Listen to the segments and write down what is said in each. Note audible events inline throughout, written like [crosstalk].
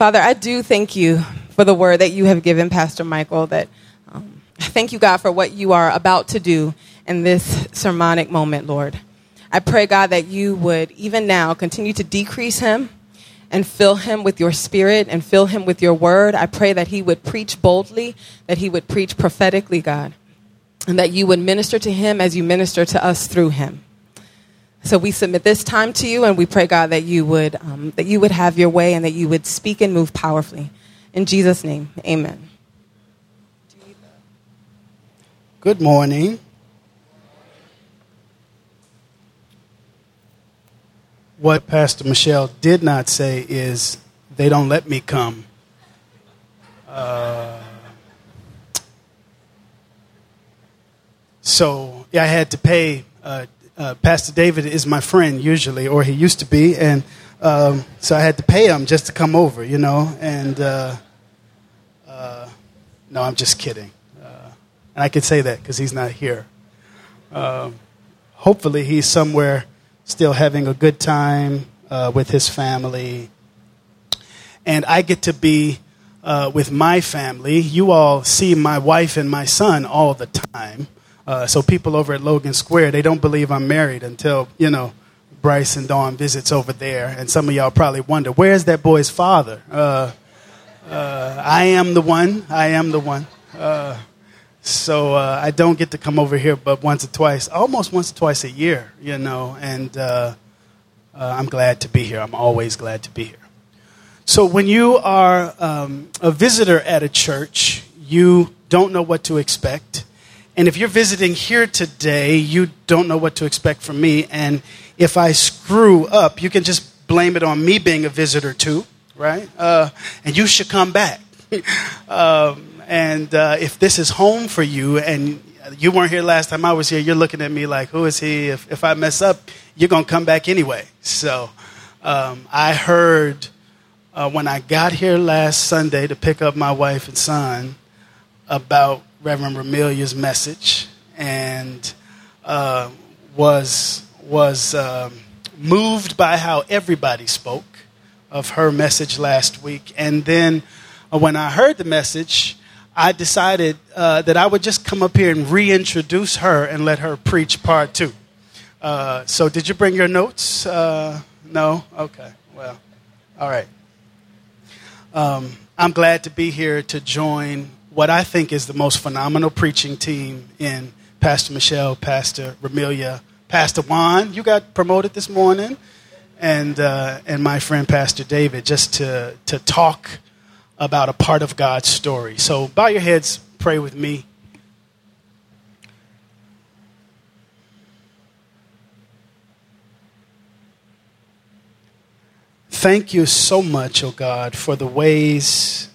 Father, I do thank you for the word that you have given Pastor Michael. That um, thank you, God, for what you are about to do in this sermonic moment, Lord. I pray, God, that you would even now continue to decrease him and fill him with your spirit and fill him with your word. I pray that he would preach boldly, that he would preach prophetically, God, and that you would minister to him as you minister to us through him. So we submit this time to you, and we pray, God, that you would um, that you would have your way and that you would speak and move powerfully. In Jesus' name, Amen. Good morning. What Pastor Michelle did not say is, they don't let me come. Uh, so, yeah, I had to pay uh, uh, Pastor David is my friend usually, or he used to be, and um, so I had to pay him just to come over, you know. And uh, uh, no, I'm just kidding, uh, and I can say that because he's not here. Um, hopefully, he's somewhere still having a good time uh, with his family, and I get to be. With my family, you all see my wife and my son all the time. Uh, so people over at Logan Square, they don't believe I'm married until, you know, Bryce and Dawn visits over there. And some of y'all probably wonder, where's that boy's father? Uh, uh, I am the one. I am the one. Uh, so uh, I don't get to come over here but once or twice, almost once or twice a year, you know. And uh, I'm glad to be here. I'm always glad to be here. So when you are um, a visitor at a church, you don't know what to expect and if you're visiting here today, you don't know what to expect from me. And if I screw up, you can just blame it on me being a visitor too, right? Uh, and you should come back. [laughs] um, and uh, if this is home for you and you weren't here last time I was here, you're looking at me like, who is he? If, if I mess up, you're going to come back anyway. So um, I heard uh, when I got here last Sunday to pick up my wife and son about Reverend Ramilia's message and uh, was, was um, moved by how everybody spoke of her message last week. And then uh, when I heard the message, I decided uh, that I would just come up here and reintroduce her and let her preach part two. Uh, so, did you bring your notes? Uh, no? Okay. Well, all right. Um, I'm glad to be here to join what I think is the most phenomenal preaching team in Pastor Michelle, Pastor Ramilia, Pastor Juan. You got promoted this morning, and uh, and my friend Pastor David, just to to talk about a part of God's story. So bow your heads, pray with me. Thank you so much, oh God, for the ways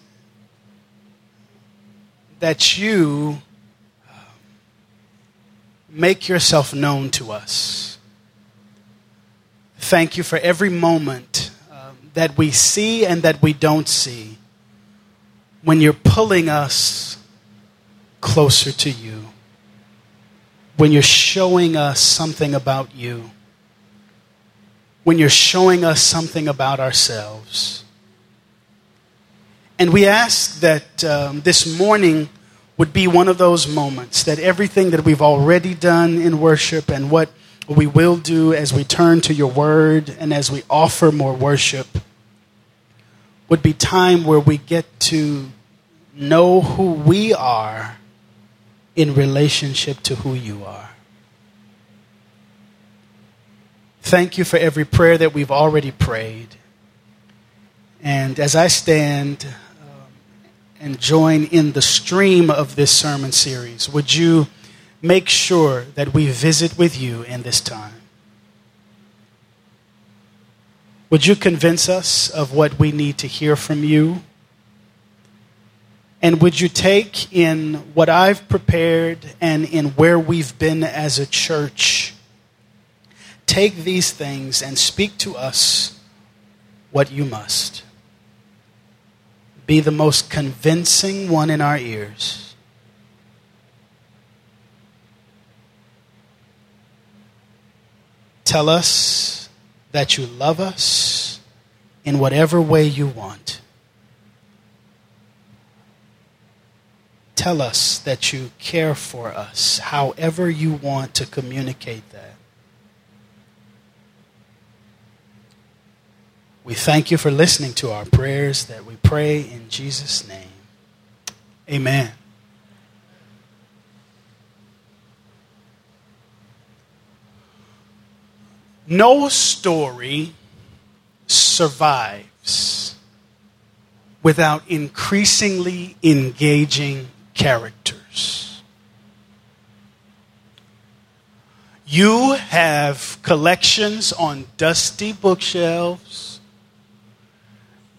that you um, make yourself known to us. Thank you for every moment um, that we see and that we don't see when you're pulling us closer to you, when you're showing us something about you, when you're showing us something about ourselves. And we ask that um, this morning would be one of those moments that everything that we've already done in worship and what we will do as we turn to your word and as we offer more worship would be time where we get to know who we are in relationship to who you are. Thank you for every prayer that we've already prayed. And as I stand and join in the stream of this sermon series, would you make sure that we visit with you in this time? Would you convince us of what we need to hear from you? And would you take in what I've prepared and in where we've been as a church, take these things and speak to us what you must? be the most convincing one in our ears. Tell us that you love us in whatever way you want. Tell us that you care for us, however you want to communicate that. We thank you for listening to our prayers that we pray in Jesus' name. Amen. No story survives without increasingly engaging characters. You have collections on dusty bookshelves.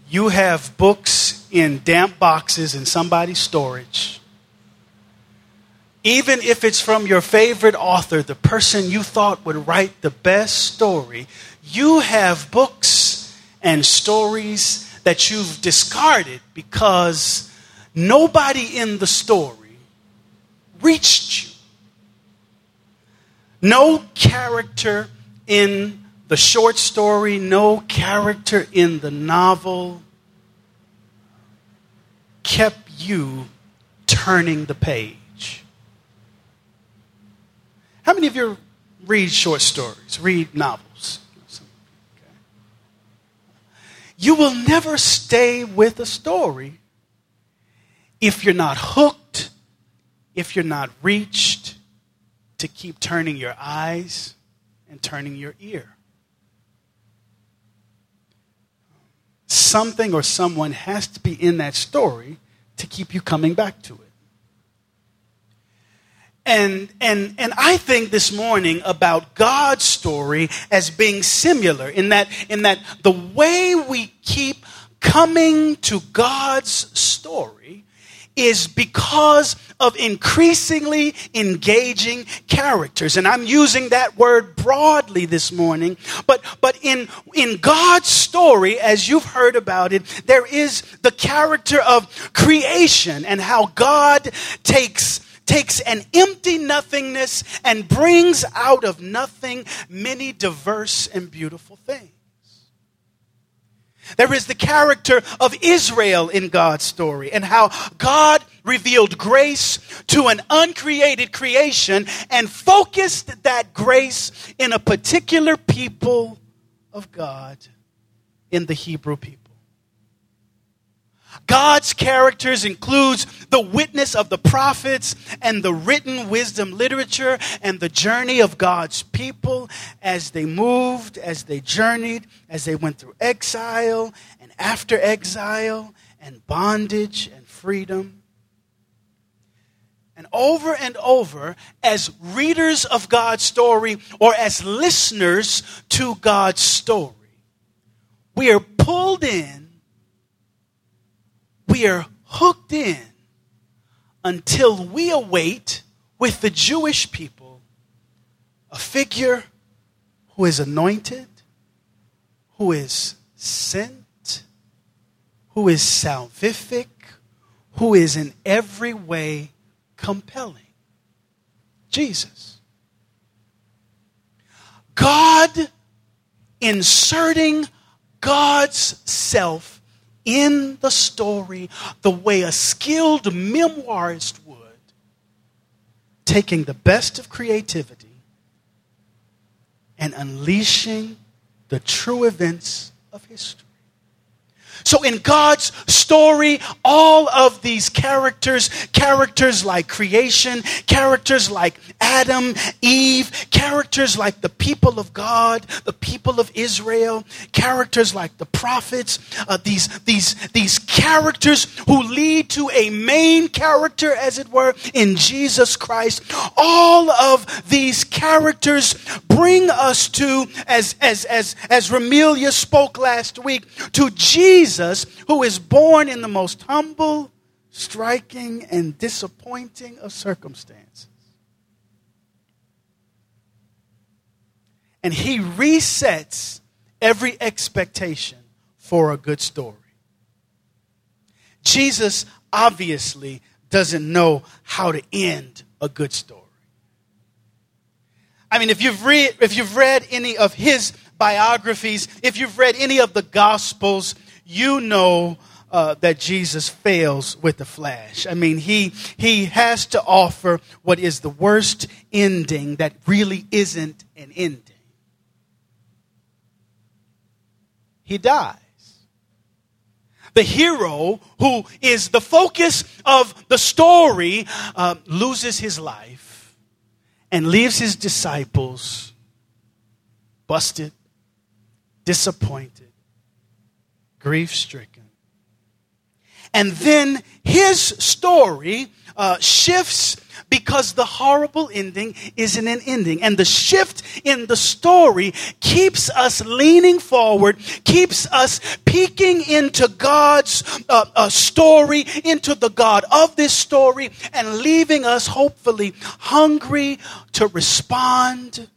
You have books in damp boxes in somebody's storage. Even if it's from your favorite author, the person you thought would write the best story, you have books and stories that you've discarded because nobody in the story reached you. No character in the short story, no character in the novel kept you turning the page. How many of you read short stories, read novels? You will never stay with a story if you're not hooked, if you're not reached to keep turning your eyes and turning your ear. Something or someone has to be in that story to keep you coming back to it. And, and, and I think this morning about God's story as being similar in that, in that the way we keep coming to God's story is because of increasingly engaging characters. And I'm using that word broadly this morning, but, but in, in God's story, as you've heard about it, there is the character of creation and how God takes takes an empty nothingness and brings out of nothing many diverse and beautiful things. There is the character of Israel in God's story and how God revealed grace to an uncreated creation and focused that grace in a particular people of God, in the Hebrew people. God's characters includes the witness of the prophets and the written wisdom literature and the journey of God's people as they moved, as they journeyed, as they went through exile and after exile and bondage and freedom. And over and over, as readers of God's story or as listeners to God's story, we are pulled in we are hooked in until we await with the Jewish people a figure who is anointed, who is sent, who is salvific, who is in every way compelling. Jesus. God inserting God's self in the story the way a skilled memoirist would, taking the best of creativity and unleashing the true events of history. So in God's story, all of these characters, characters like creation, characters like Adam, Eve, characters like the people of God, the people of Israel, characters like the prophets, uh, these, these, these characters who lead to a main character, as it were, in Jesus Christ. All of these characters bring us to, as, as, as, as Remelia spoke last week, to Jesus, who is born in the most humble, striking, and disappointing of circumstances. And he resets every expectation for a good story. Jesus obviously doesn't know how to end a good story. I mean, if you've read, if you've read any of his biographies, if you've read any of the Gospels, you know uh, that Jesus fails with the flash. I mean, he, he has to offer what is the worst ending that really isn't an ending. He dies. The hero, who is the focus of the story, uh, loses his life and leaves his disciples busted, disappointed, grief stricken. And then his story uh, shifts because the horrible ending isn't an ending. And the shift in the story keeps us leaning forward, keeps us peeking into God's uh, uh, story, into the God of this story, and leaving us hopefully hungry to respond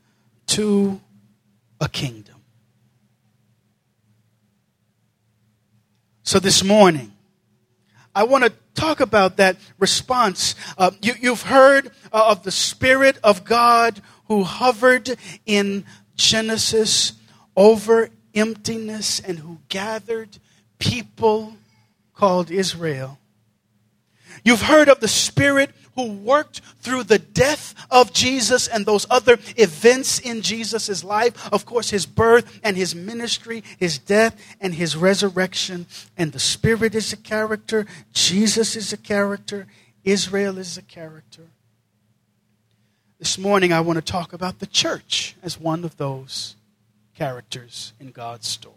to a kingdom. So this morning, I want to talk about that response. Uh, you, have heard uh, of the Spirit of God who hovered in Genesis over emptiness and who gathered people called Israel. You've heard of the Spirit who worked through the death of Jesus and those other events in Jesus' life. Of course, his birth and his ministry, his death and his resurrection. And the Spirit is a character, Jesus is a character, Israel is a character. This morning, I want to talk about the church as one of those characters in God's story.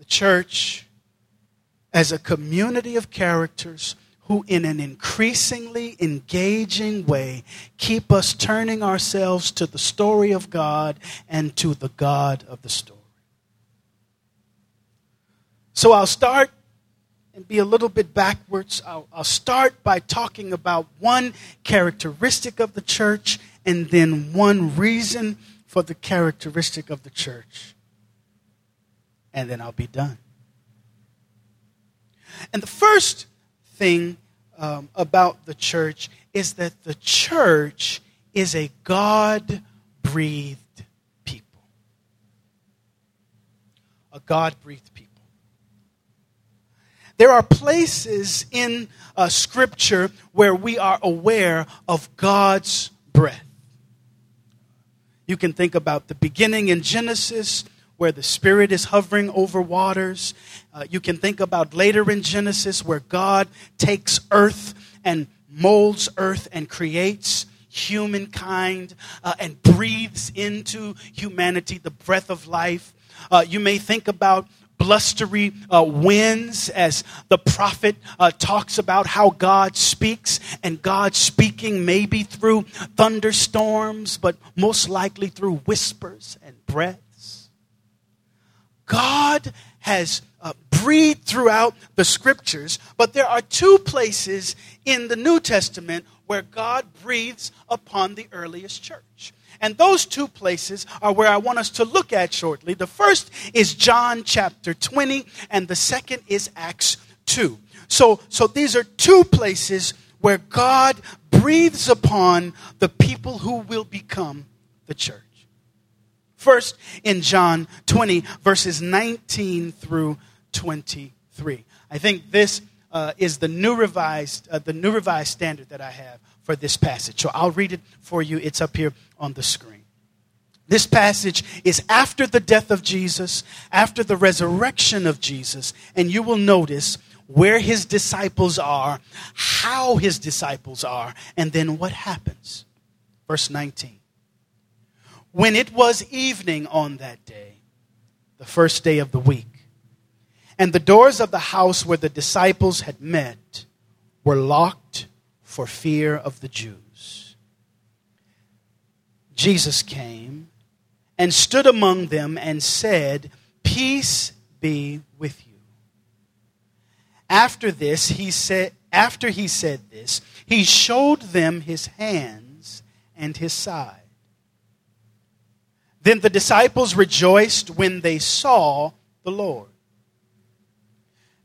The church as a community of characters who, in an increasingly engaging way, keep us turning ourselves to the story of God and to the God of the story. So I'll start and be a little bit backwards. I'll, I'll, start by talking about one characteristic of the church and then one reason for the characteristic of the church. And then I'll be done. And the first thing um, about the church is that the church is a God breathed people. A God breathed people. There are places in uh, Scripture where we are aware of God's breath. You can think about the beginning in Genesis where the Spirit is hovering over waters. Uh, you can think about later in Genesis where God takes earth and molds earth and creates humankind uh, and breathes into humanity the breath of life. Uh, you may think about blustery uh, winds as the prophet uh, talks about how God speaks, and God speaking maybe through thunderstorms, but most likely through whispers and breaths. God has uh, breathed throughout the scriptures, but there are two places in the New Testament where God breathes upon the earliest church. And those two places are where I want us to look at shortly. The first is John chapter 20, and the second is Acts 2. So, so these are two places where God breathes upon the people who will become the church. First, in John 20, verses 19 through 23. I think this uh, is the new revised, uh, the new revised standard that I have for this passage. So I'll read it for you. It's up here on the screen. This passage is after the death of Jesus, after the resurrection of Jesus, and you will notice where his disciples are, how his disciples are, and then what happens. Verse 19. When it was evening on that day, the first day of the week, and the doors of the house where the disciples had met were locked for fear of the Jews, Jesus came and stood among them and said, Peace be with you. After this, he said, after he said this, he showed them his hands and his side. Then the disciples rejoiced when they saw the Lord.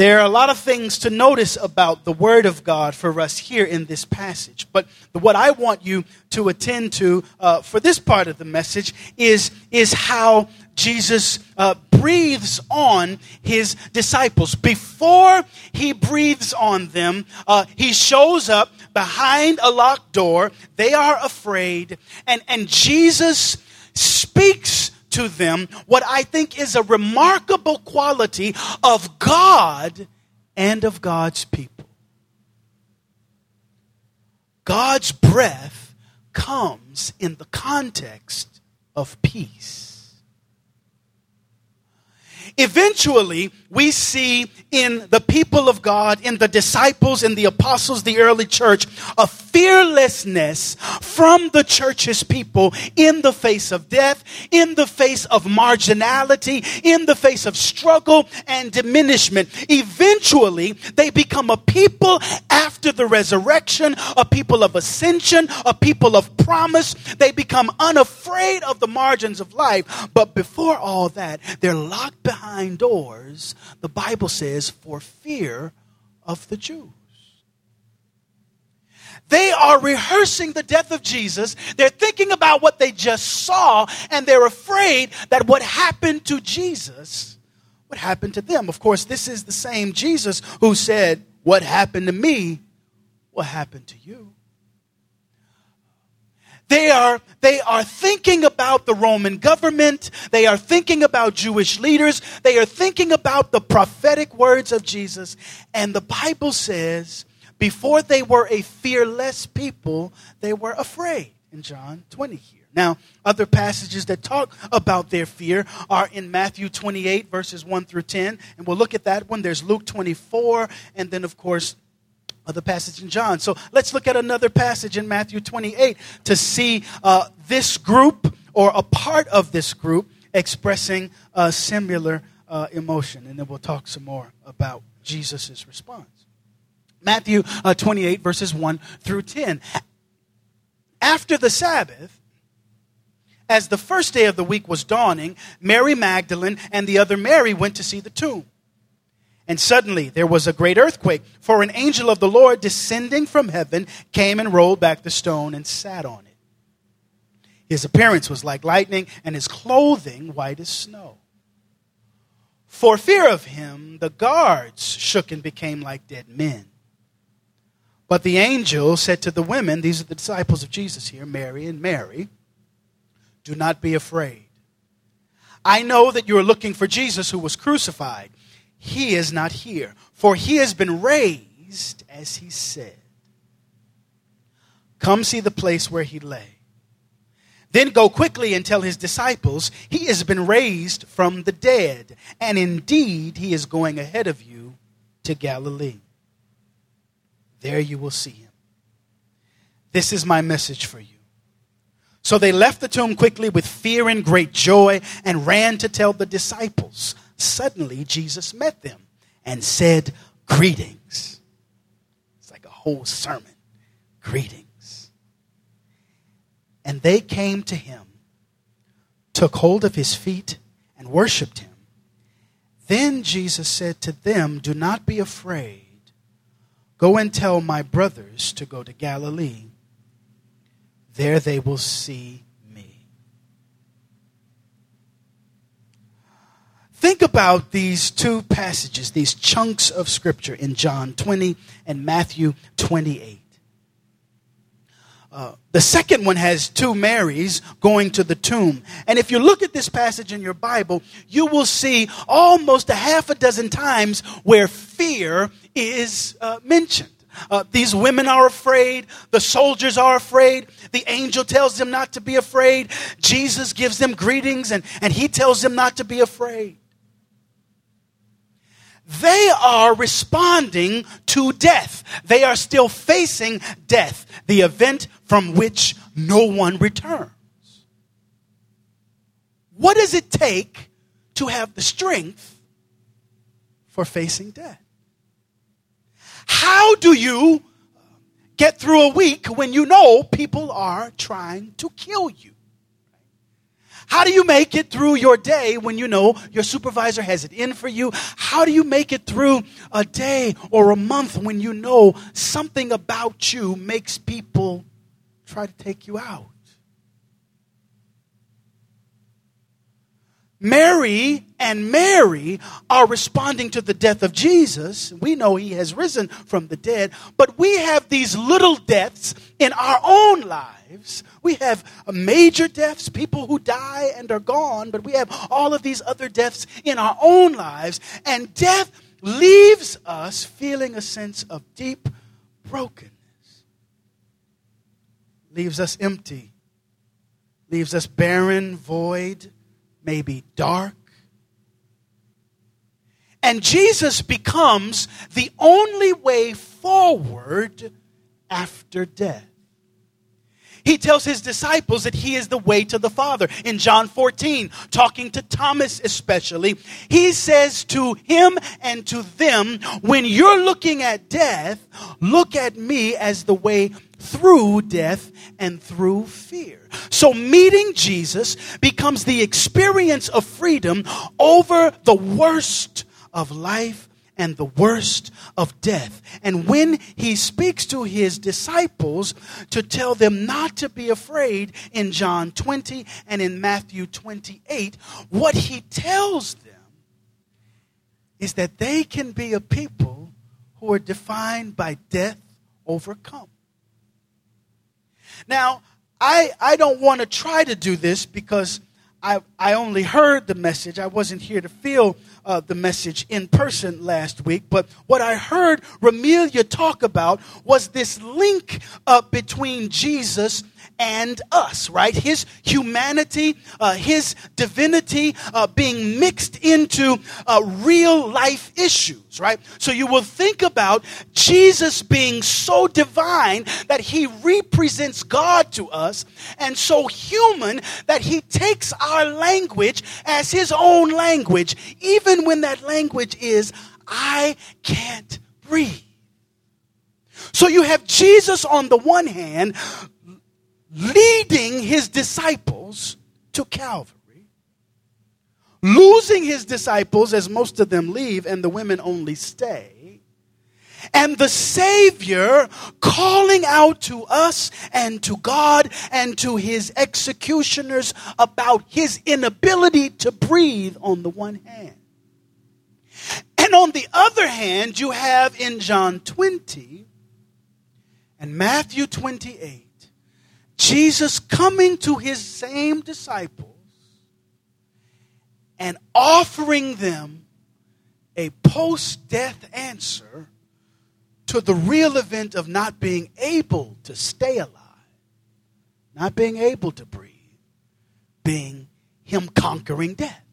There are a lot of things to notice about the Word of God for us here in this passage. But what I want you to attend to uh, for this part of the message is, is how Jesus uh, breathes on his disciples. Before he breathes on them, uh, he shows up behind a locked door. They are afraid. And, and Jesus speaks to them what I think is a remarkable quality of God and of God's people. God's breath comes in the context of peace. Eventually, we see in the people of God, in the disciples, in the apostles, the early church, a fearlessness from the church's people in the face of death, in the face of marginality, in the face of struggle and diminishment. Eventually, they become a people after the resurrection, a people of ascension, a people of promise. They become unafraid of the margins of life. But before all that, they're locked behind doors, the Bible says, for fear of the Jews. They are rehearsing the death of Jesus. They're thinking about what they just saw, and they're afraid that what happened to Jesus would happen to them. Of course, this is the same Jesus who said, What happened to me will happen to you. They are, they are thinking about the Roman government. They are thinking about Jewish leaders. They are thinking about the prophetic words of Jesus. And the Bible says, before they were a fearless people, they were afraid in John 20 here. Now, other passages that talk about their fear are in Matthew 28, verses 1 through 10. And we'll look at that one. There's Luke 24, and then, of course, the passage in John. So let's look at another passage in Matthew 28 to see uh, this group or a part of this group expressing a similar uh, emotion. And then we'll talk some more about Jesus' response. Matthew uh, 28, verses 1 through 10. After the Sabbath, as the first day of the week was dawning, Mary Magdalene and the other Mary went to see the tomb. And suddenly there was a great earthquake, for an angel of the Lord descending from heaven came and rolled back the stone and sat on it. His appearance was like lightning, and his clothing white as snow. For fear of him, the guards shook and became like dead men. But the angel said to the women, these are the disciples of Jesus here, Mary and Mary, do not be afraid. I know that you are looking for Jesus who was crucified he is not here, for he has been raised as he said. Come see the place where he lay. Then go quickly and tell his disciples, He has been raised from the dead, and indeed he is going ahead of you to Galilee. There you will see him. This is my message for you. So they left the tomb quickly with fear and great joy and ran to tell the disciples. Suddenly, Jesus met them and said, Greetings. It's like a whole sermon. Greetings. And they came to him, took hold of his feet, and worshiped him. Then Jesus said to them, Do not be afraid. Go and tell my brothers to go to Galilee. There they will see Think about these two passages, these chunks of scripture in John 20 and Matthew 28. Uh, the second one has two Marys going to the tomb. And if you look at this passage in your Bible, you will see almost a half a dozen times where fear is uh, mentioned. Uh, these women are afraid. The soldiers are afraid. The angel tells them not to be afraid. Jesus gives them greetings and, and he tells them not to be afraid. They are responding to death. They are still facing death, the event from which no one returns. what does it take to have the strength for facing death? How do you get through a week when you know people are trying to kill you? How do you make it through your day when you know your supervisor has it in for you? How do you make it through a day or a month when you know something about you makes people try to take you out? Mary and Mary are responding to the death of Jesus. We know he has risen from the dead, but we have these little deaths in our own lives. We have major deaths, people who die and are gone, but we have all of these other deaths in our own lives. And death leaves us feeling a sense of deep brokenness, leaves us empty, leaves us barren, void maybe dark. And Jesus becomes the only way forward after death. He tells his disciples that he is the way to the Father. In John 14, talking to Thomas especially, he says to him and to them, When you're looking at death, look at me as the way through death and through fear. So meeting Jesus becomes the experience of freedom over the worst of life and the worst of death. And when he speaks to his disciples to tell them not to be afraid in John 20 and in Matthew 28, what he tells them is that they can be a people who are defined by death overcome. Now, I, I don't want to try to do this because I, I only heard the message. I wasn't here to feel uh, the message in person last week. But what I heard Ramelia talk about was this link uh, between Jesus and us, right? His humanity, uh, his divinity uh, being mixed into uh, real life issues, right? So you will think about Jesus being so divine that he represents God to us and so human that he takes our language as his own language, even when that language is, I can't breathe. So you have Jesus on the one hand leading his disciples to Calvary, losing his disciples as most of them leave and the women only stay, and the Savior calling out to us and to God and to his executioners about his inability to breathe on the one hand. And on the other hand, you have in John 20 and Matthew 28 Jesus coming to his same disciples and offering them a post death answer to the real event of not being able to stay alive, not being able to breathe, being him conquering death.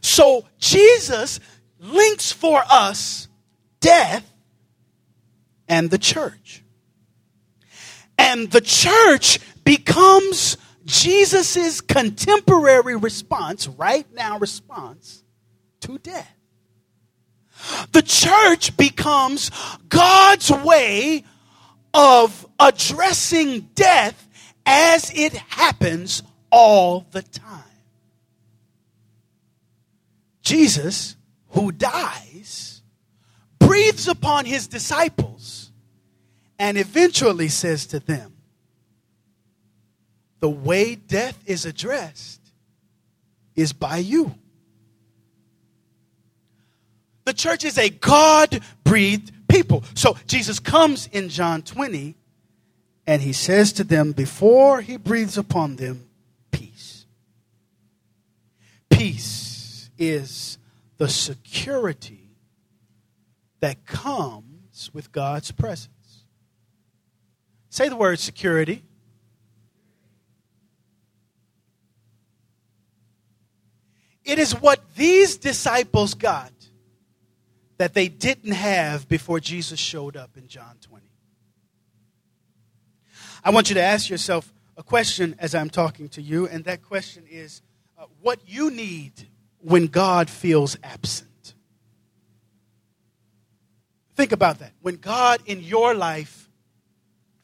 So Jesus links for us death and the church. And the church becomes Jesus' contemporary response, right now response, to death. The church becomes God's way of addressing death as it happens all the time. Jesus, who dies, breathes upon his disciples and eventually says to them, The way death is addressed is by you. The church is a God breathed people. So Jesus comes in John 20 and he says to them, before he breathes upon them, peace. Peace is the security that comes with God's presence. Say the word security. It is what these disciples got that they didn't have before Jesus showed up in John 20. I want you to ask yourself a question as I'm talking to you, and that question is uh, what you need when God feels absent. Think about that. When God in your life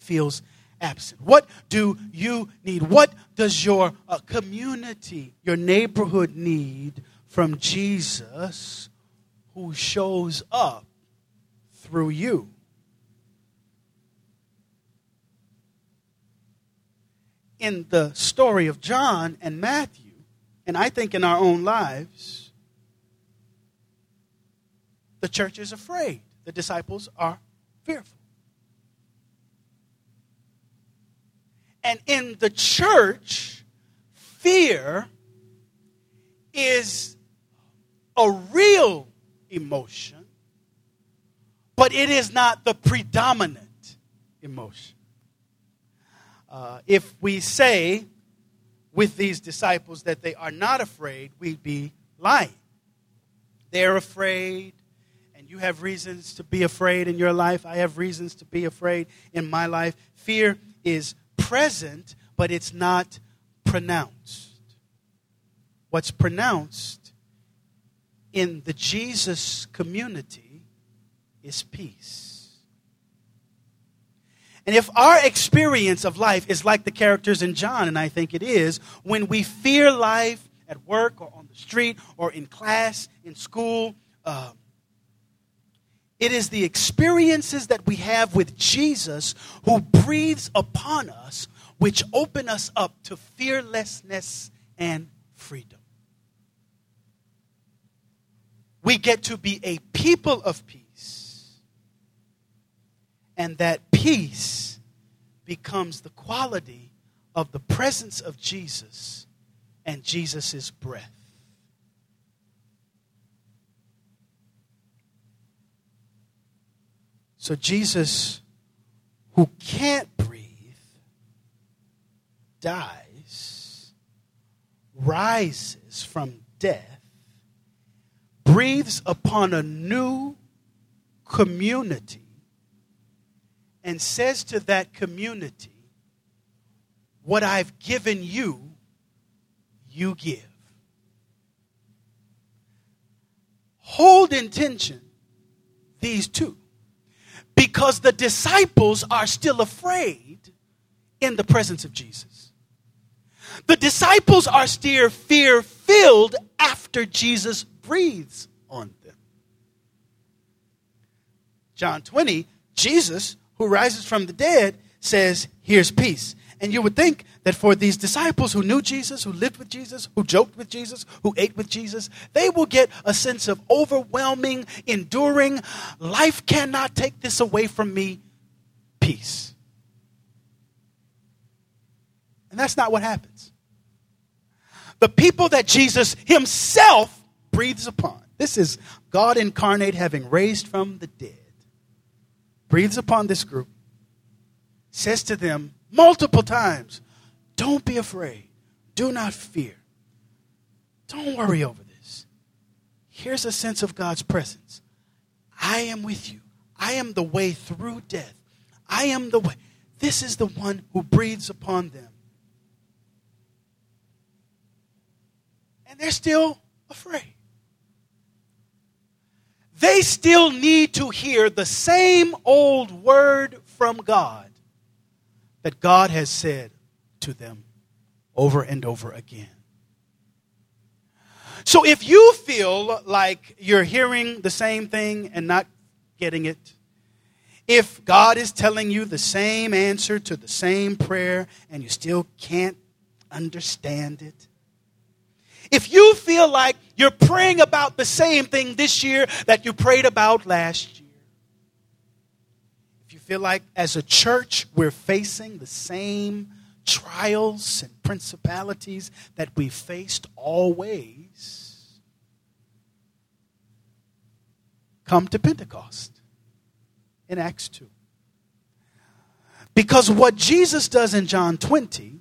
feels absent, what do you need? What does your uh, community, your neighborhood need from Jesus who shows up through you? In the story of John and Matthew, and I think in our own lives, the church is afraid the disciples are fearful. And in the church, fear is a real emotion, but it is not the predominant emotion. Uh, if we say with these disciples that they are not afraid, we'd be lying. They're afraid and you have reasons to be afraid in your life. I have reasons to be afraid in my life. Fear is present, but it's not pronounced. What's pronounced in the Jesus community is peace. And if our experience of life is like the characters in John, and I think it is, when we fear life at work or on the street or in class, in school, uh, it is the experiences that we have with Jesus who breathes upon us, which open us up to fearlessness and freedom. We get to be a people of peace, and that peace becomes the quality of the presence of Jesus and Jesus' breath. So Jesus, who can't breathe, dies, rises from death, breathes upon a new community, and says to that community, What I've given you, you give. Hold in tension these two because the disciples are still afraid in the presence of Jesus. The disciples are still fear filled after Jesus breathes on them. John 20, Jesus, who rises from the dead, says, Here's peace. And you would think that for these disciples who knew Jesus, who lived with Jesus, who joked with Jesus, who ate with Jesus, they will get a sense of overwhelming, enduring, life cannot take this away from me peace. And that's not what happens. The people that Jesus himself breathes upon, this is God incarnate having raised from the dead, breathes upon this group, says to them, multiple times. Don't be afraid. Do not fear. Don't worry over this. Here's a sense of God's presence. I am with you. I am the way through death. I am the way. This is the one who breathes upon them. And they're still afraid. They still need to hear the same old word from God that God has said to them over and over again. So if you feel like you're hearing the same thing and not getting it, if God is telling you the same answer to the same prayer and you still can't understand it, if you feel like you're praying about the same thing this year that you prayed about last year, feel like as a church we're facing the same trials and principalities that we faced always, come to Pentecost in Acts 2. Because what Jesus does in John 20,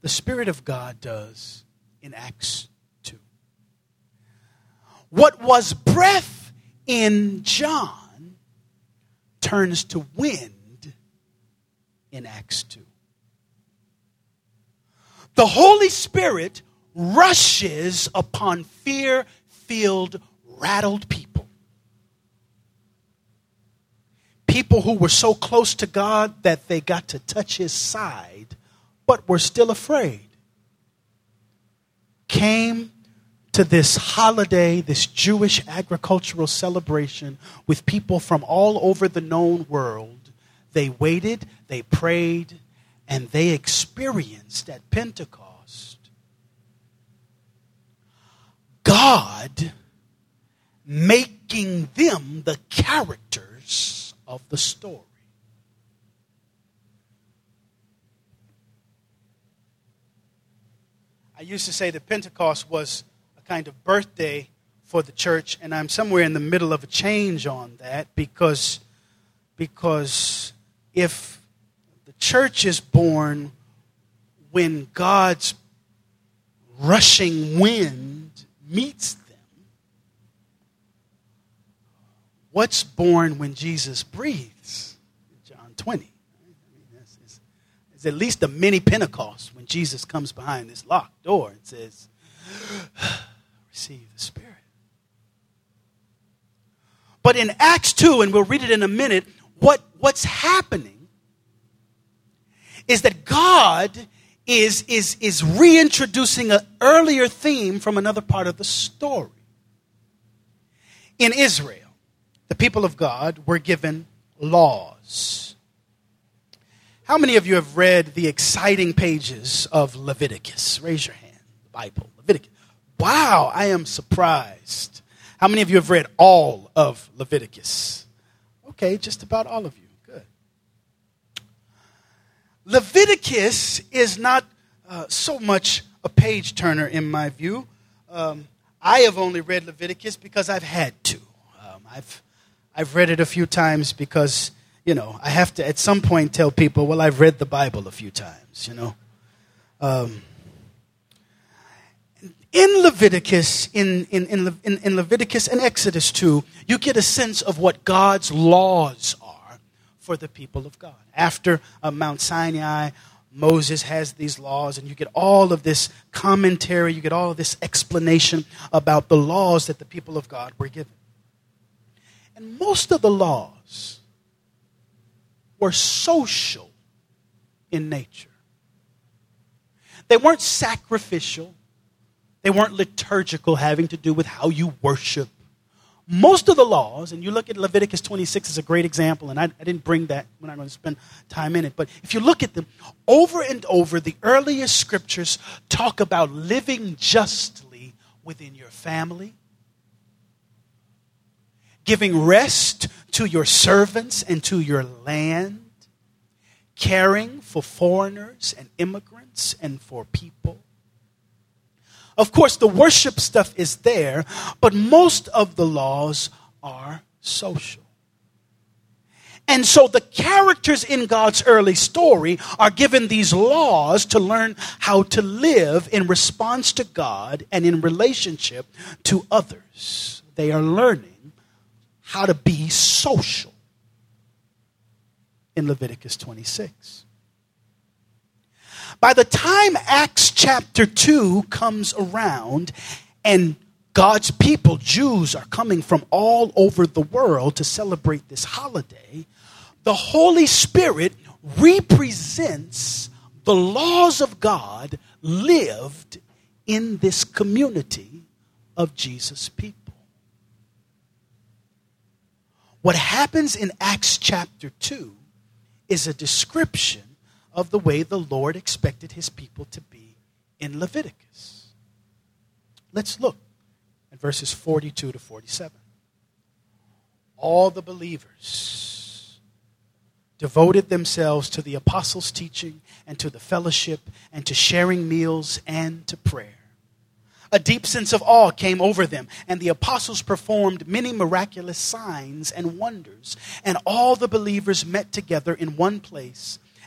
the Spirit of God does in Acts 2. What was breath in John turns to wind in Acts 2. The Holy Spirit rushes upon fear filled, rattled people. People who were so close to God that they got to touch his side, but were still afraid, came to this holiday, this Jewish agricultural celebration with people from all over the known world. They waited, they prayed, and they experienced at Pentecost God making them the characters of the story. I used to say that Pentecost was kind of birthday for the church, and I'm somewhere in the middle of a change on that because, because if the church is born when God's rushing wind meets them, what's born when Jesus breathes? John 20. It's at least a mini Pentecost when Jesus comes behind this locked door and says, Receive the Spirit. But in Acts 2, and we'll read it in a minute, what, what's happening is that God is, is, is reintroducing an earlier theme from another part of the story. In Israel, the people of God were given laws. How many of you have read the exciting pages of Leviticus? Raise your hand. the Bible. Wow, I am surprised. How many of you have read all of Leviticus? Okay, just about all of you. Good. Leviticus is not uh, so much a page turner in my view. Um, I have only read Leviticus because I've had to. Um, I've, I've read it a few times because, you know, I have to at some point tell people, well, I've read the Bible a few times, you know. Um, in Leviticus, in, in, in, in, Leviticus and Exodus 2, you get a sense of what God's laws are for the people of God. After uh, Mount Sinai, Moses has these laws, and you get all of this commentary, you get all of this explanation about the laws that the people of God were given. And most of the laws were social in nature, they weren't sacrificial they weren't liturgical, having to do with how you worship. Most of the laws, and you look at Leviticus 26 as a great example, and I, I didn't bring that when I'm going to spend time in it, but if you look at them, over and over, the earliest scriptures talk about living justly within your family, giving rest to your servants and to your land, caring for foreigners and immigrants and for people of course, the worship stuff is there, but most of the laws are social. And so the characters in God's early story are given these laws to learn how to live in response to God and in relationship to others. They are learning how to be social in Leviticus 26. By the time Acts chapter 2 comes around and God's people, Jews, are coming from all over the world to celebrate this holiday, the Holy Spirit represents the laws of God lived in this community of Jesus' people. What happens in Acts chapter 2 is a description of the way the Lord expected his people to be in Leviticus. Let's look at verses 42 to 47. All the believers devoted themselves to the apostles' teaching and to the fellowship and to sharing meals and to prayer. A deep sense of awe came over them, and the apostles performed many miraculous signs and wonders, and all the believers met together in one place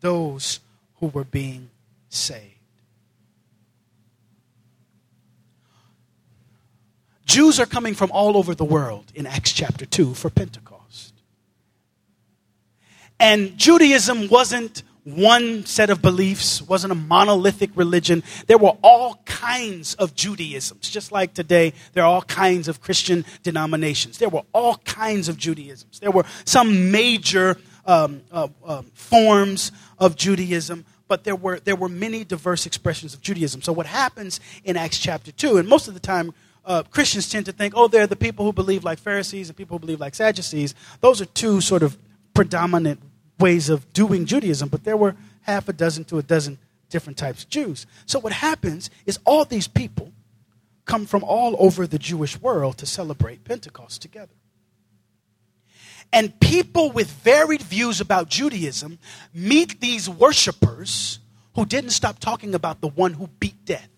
those who were being saved. Jews are coming from all over the world in Acts chapter 2 for Pentecost. And Judaism wasn't one set of beliefs, wasn't a monolithic religion. There were all kinds of Judaisms. Just like today, there are all kinds of Christian denominations. There were all kinds of Judaisms. There were some major um, uh, uh, forms of Judaism, but there were, there were many diverse expressions of Judaism. So, what happens in Acts chapter 2, and most of the time, uh, Christians tend to think, oh, they're the people who believe like Pharisees and people who believe like Sadducees. Those are two sort of predominant ways of doing Judaism, but there were half a dozen to a dozen different types of Jews. So what happens is all these people come from all over the Jewish world to celebrate Pentecost together. And people with varied views about Judaism meet these worshipers who didn't stop talking about the one who beat death.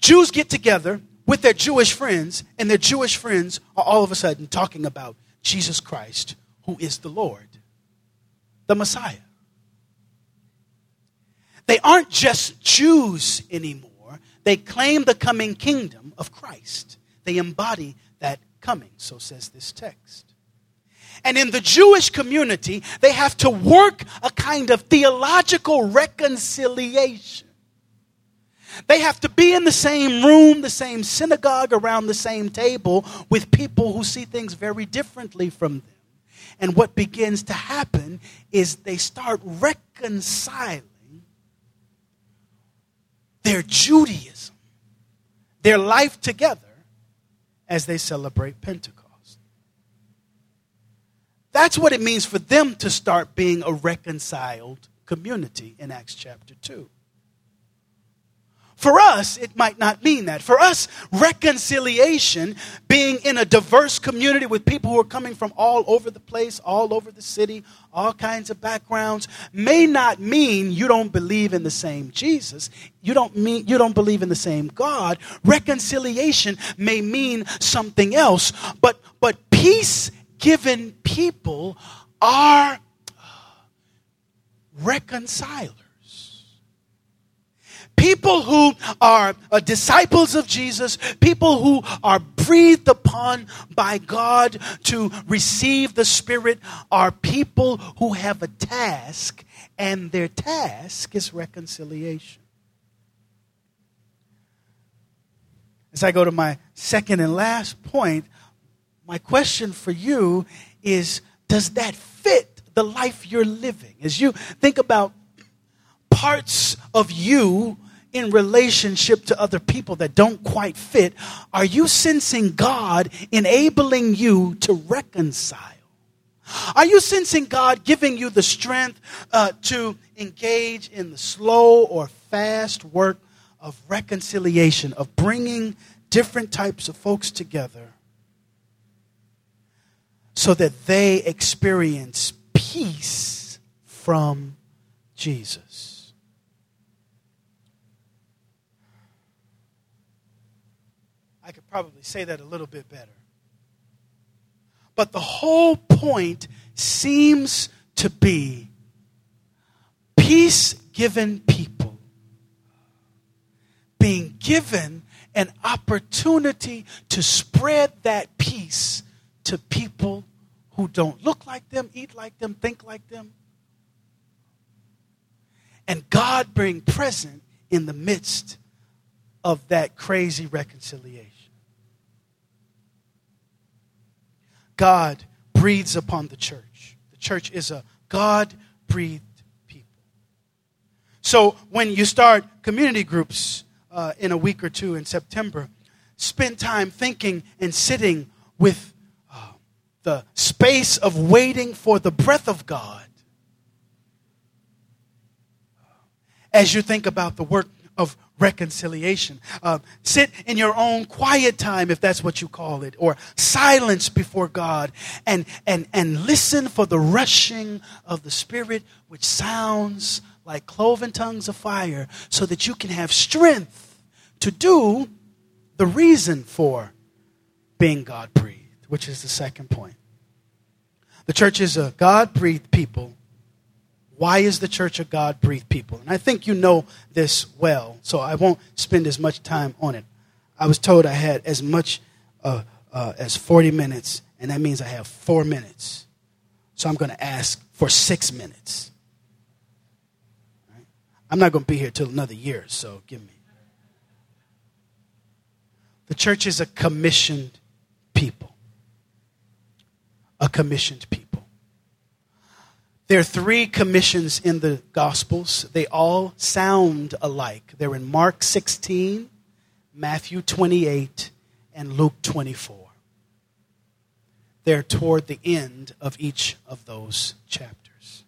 Jews get together with their Jewish friends, and their Jewish friends are all of a sudden talking about Jesus Christ, who is the Lord, the Messiah. They aren't just Jews anymore, they claim the coming kingdom of Christ. They embody that coming, so says this text. And in the Jewish community, they have to work a kind of theological reconciliation. They have to be in the same room, the same synagogue, around the same table with people who see things very differently from them. And what begins to happen is they start reconciling their Judaism, their life together, as they celebrate Pentecost. That's what it means for them to start being a reconciled community in Acts chapter 2. For us, it might not mean that. For us, reconciliation, being in a diverse community with people who are coming from all over the place, all over the city, all kinds of backgrounds, may not mean you don't believe in the same Jesus. You don't mean you don't believe in the same God. Reconciliation may mean something else. But but peace-given people are reconcilers. People who are uh, disciples of Jesus, people who are breathed upon by God to receive the Spirit, are people who have a task, and their task is reconciliation. As I go to my second and last point, my question for you is Does that fit the life you're living? As you think about parts of you in relationship to other people that don't quite fit, are you sensing God enabling you to reconcile? Are you sensing God giving you the strength uh, to engage in the slow or fast work of reconciliation, of bringing different types of folks together so that they experience peace from Jesus? I could probably say that a little bit better. But the whole point seems to be peace given people being given an opportunity to spread that peace to people who don't look like them, eat like them, think like them. And God being present in the midst of that crazy reconciliation. God breathes upon the church. The church is a God breathed people. So when you start community groups uh, in a week or two in September, spend time thinking and sitting with uh, the space of waiting for the breath of God as you think about the work of reconciliation. Uh, sit in your own quiet time, if that's what you call it, or silence before God, and, and, and listen for the rushing of the Spirit, which sounds like cloven tongues of fire so that you can have strength to do the reason for being God breathed, which is the second point. The church is a God breathed people. Why is the church a God breathed people? And I think you know this well, so I won't spend as much time on it. I was told I had as much uh, uh, as 40 minutes, and that means I have four minutes. So I'm going to ask for six minutes. Right? I'm not going to be here till another year, so give me. The church is a commissioned people. A commissioned people. There are three commissions in the Gospels. They all sound alike. They're in Mark 16, Matthew 28, and Luke 24. They're toward the end of each of those chapters.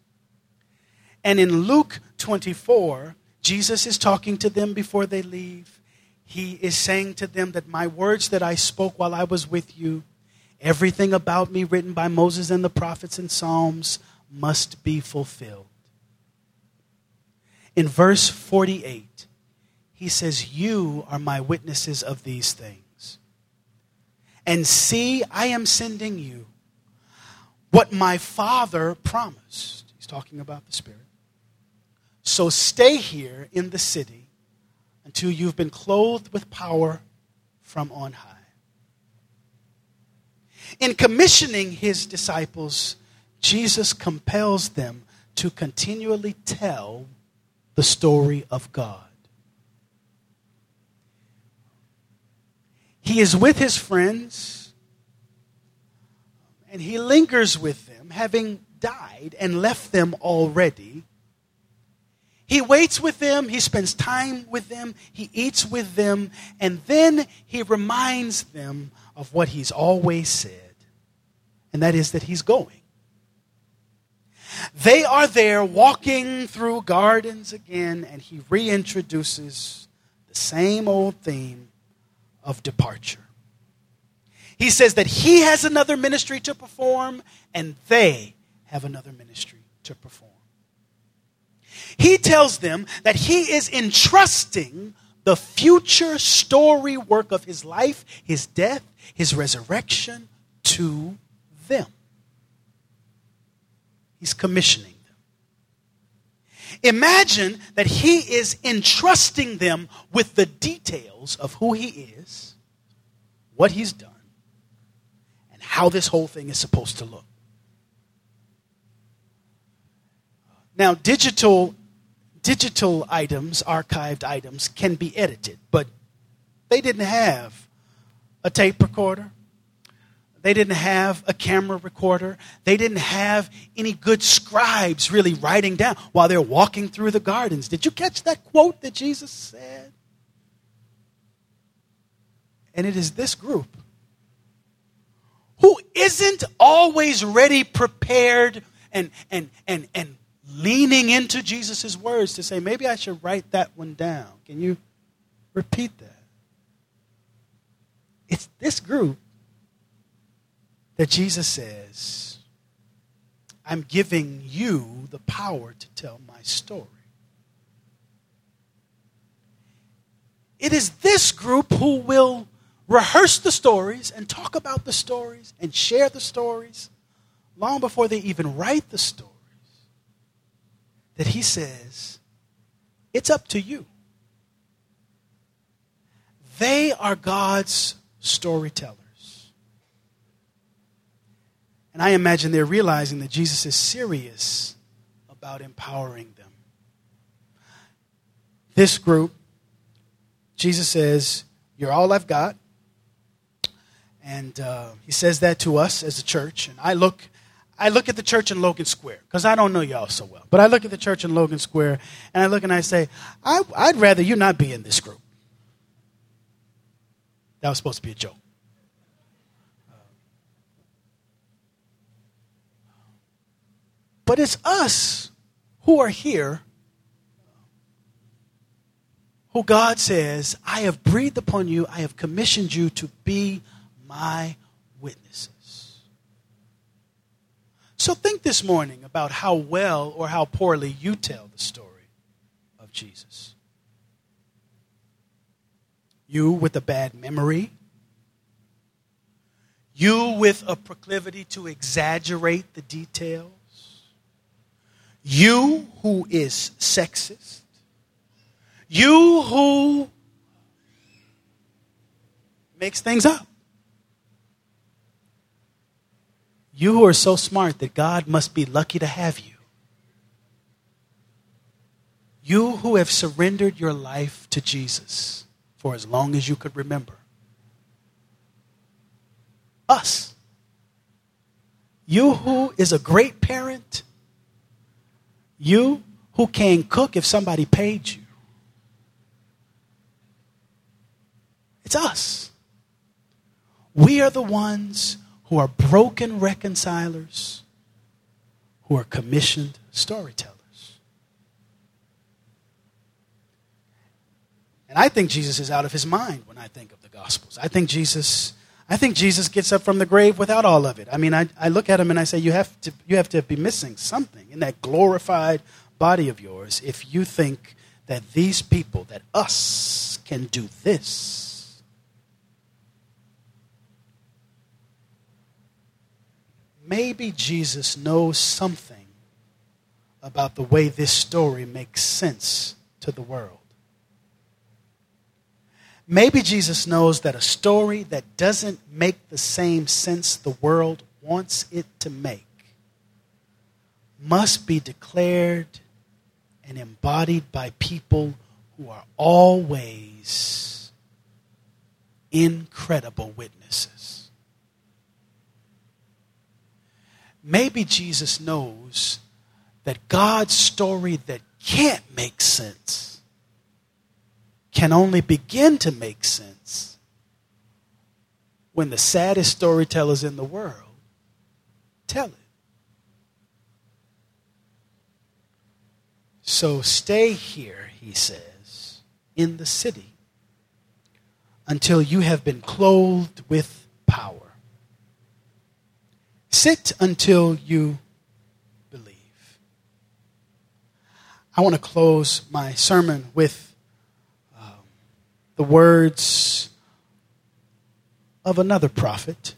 And in Luke 24, Jesus is talking to them before they leave. He is saying to them that my words that I spoke while I was with you, everything about me written by Moses and the prophets and Psalms, must be fulfilled. In verse 48, he says, You are my witnesses of these things and see, I am sending you what my Father promised. He's talking about the Spirit. So stay here in the city until you've been clothed with power from on high. In commissioning his disciples, Jesus compels them to continually tell the story of God. He is with his friends and he lingers with them, having died and left them already. He waits with them, he spends time with them, he eats with them, and then he reminds them of what he's always said, and that is that he's going. They are there walking through gardens again, and he reintroduces the same old theme of departure. He says that he has another ministry to perform and they have another ministry to perform. He tells them that he is entrusting the future story work of his life, his death, his resurrection to them. He's commissioning them. Imagine that he is entrusting them with the details of who he is, what he's done, and how this whole thing is supposed to look. Now, digital digital items, archived items, can be edited, but they didn't have a tape recorder. They didn't have a camera recorder. They didn't have any good scribes really writing down while they're walking through the gardens. Did you catch that quote that Jesus said? And it is this group who isn't always ready, prepared, and, and, and, and leaning into Jesus' words to say, maybe I should write that one down. Can you repeat that? It's this group that Jesus says, I'm giving you the power to tell my story. It is this group who will rehearse the stories and talk about the stories and share the stories long before they even write the stories that he says, it's up to you. They are God's storytellers. And I imagine they're realizing that Jesus is serious about empowering them. This group, Jesus says, You're all I've got. And uh, he says that to us as a church. And I look, I look at the church in Logan Square because I don't know y'all so well. But I look at the church in Logan Square and I look and I say, I, I'd rather you not be in this group. That was supposed to be a joke. But it's us who are here who God says, I have breathed upon you, I have commissioned you to be my witnesses. So think this morning about how well or how poorly you tell the story of Jesus. You with a bad memory. You with a proclivity to exaggerate the details. You who is sexist. You who makes things up. You who are so smart that God must be lucky to have you. You who have surrendered your life to Jesus for as long as you could remember. Us. You who is a great parent. You who can cook if somebody paid you. It's us. We are the ones who are broken reconcilers, who are commissioned storytellers. And I think Jesus is out of his mind when I think of the Gospels. I think Jesus. I think Jesus gets up from the grave without all of it. I mean, I, I look at him and I say, you have, to, you have to be missing something in that glorified body of yours if you think that these people, that us, can do this. Maybe Jesus knows something about the way this story makes sense to the world. Maybe Jesus knows that a story that doesn't make the same sense the world wants it to make must be declared and embodied by people who are always incredible witnesses. Maybe Jesus knows that God's story that can't make sense can only begin to make sense when the saddest storytellers in the world tell it. So stay here, he says, in the city until you have been clothed with power. Sit until you believe. I want to close my sermon with the words of another prophet.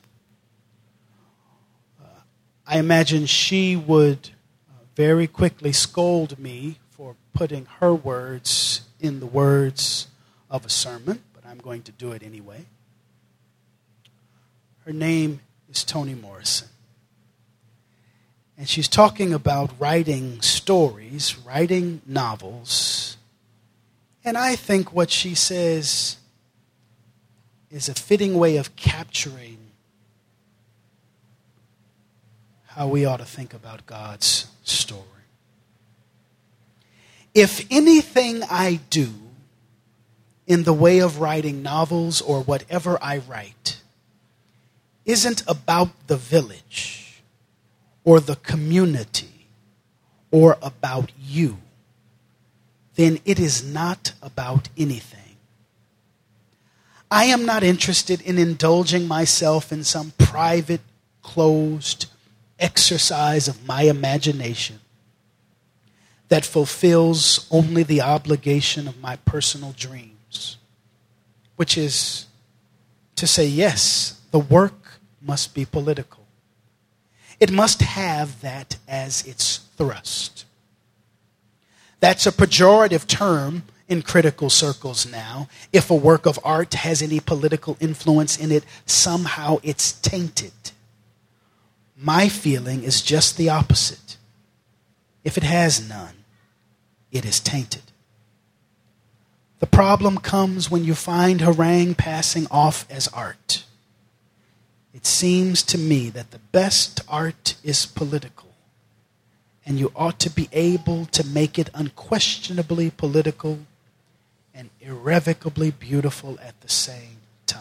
Uh, I imagine she would uh, very quickly scold me for putting her words in the words of a sermon, but I'm going to do it anyway. Her name is Toni Morrison. And she's talking about writing stories, writing novels, and I think what she says is a fitting way of capturing how we ought to think about God's story. If anything I do in the way of writing novels or whatever I write isn't about the village or the community or about you, then it is not about anything. I am not interested in indulging myself in some private, closed exercise of my imagination that fulfills only the obligation of my personal dreams, which is to say, yes, the work must be political. It must have that as its thrust. That's a pejorative term in critical circles now. If a work of art has any political influence in it, somehow it's tainted. My feeling is just the opposite. If it has none, it is tainted. The problem comes when you find harangue passing off as art. It seems to me that the best art is political and you ought to be able to make it unquestionably political and irrevocably beautiful at the same time.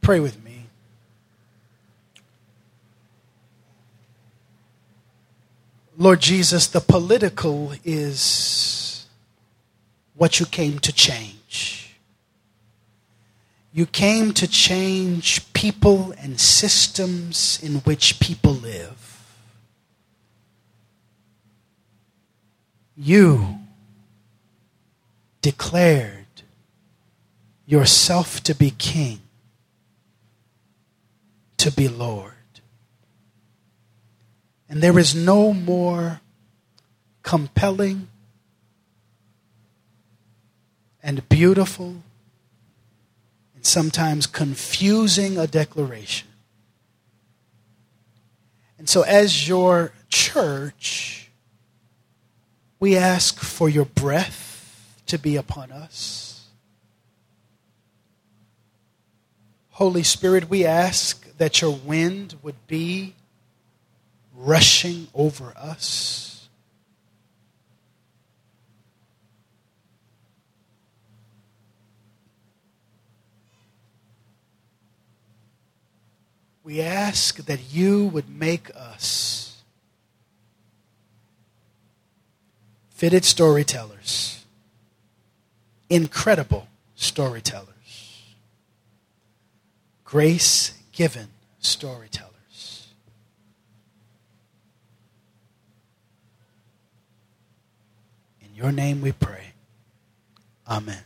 Pray with me. Lord Jesus, the political is what you came to change. You came to change people and systems in which people live. You declared yourself to be king, to be Lord. And there is no more compelling and beautiful sometimes confusing a declaration. And so, as your church, we ask for your breath to be upon us. Holy Spirit, we ask that your wind would be rushing over us. We ask that you would make us fitted storytellers, incredible storytellers, grace given storytellers. In your name we pray. Amen.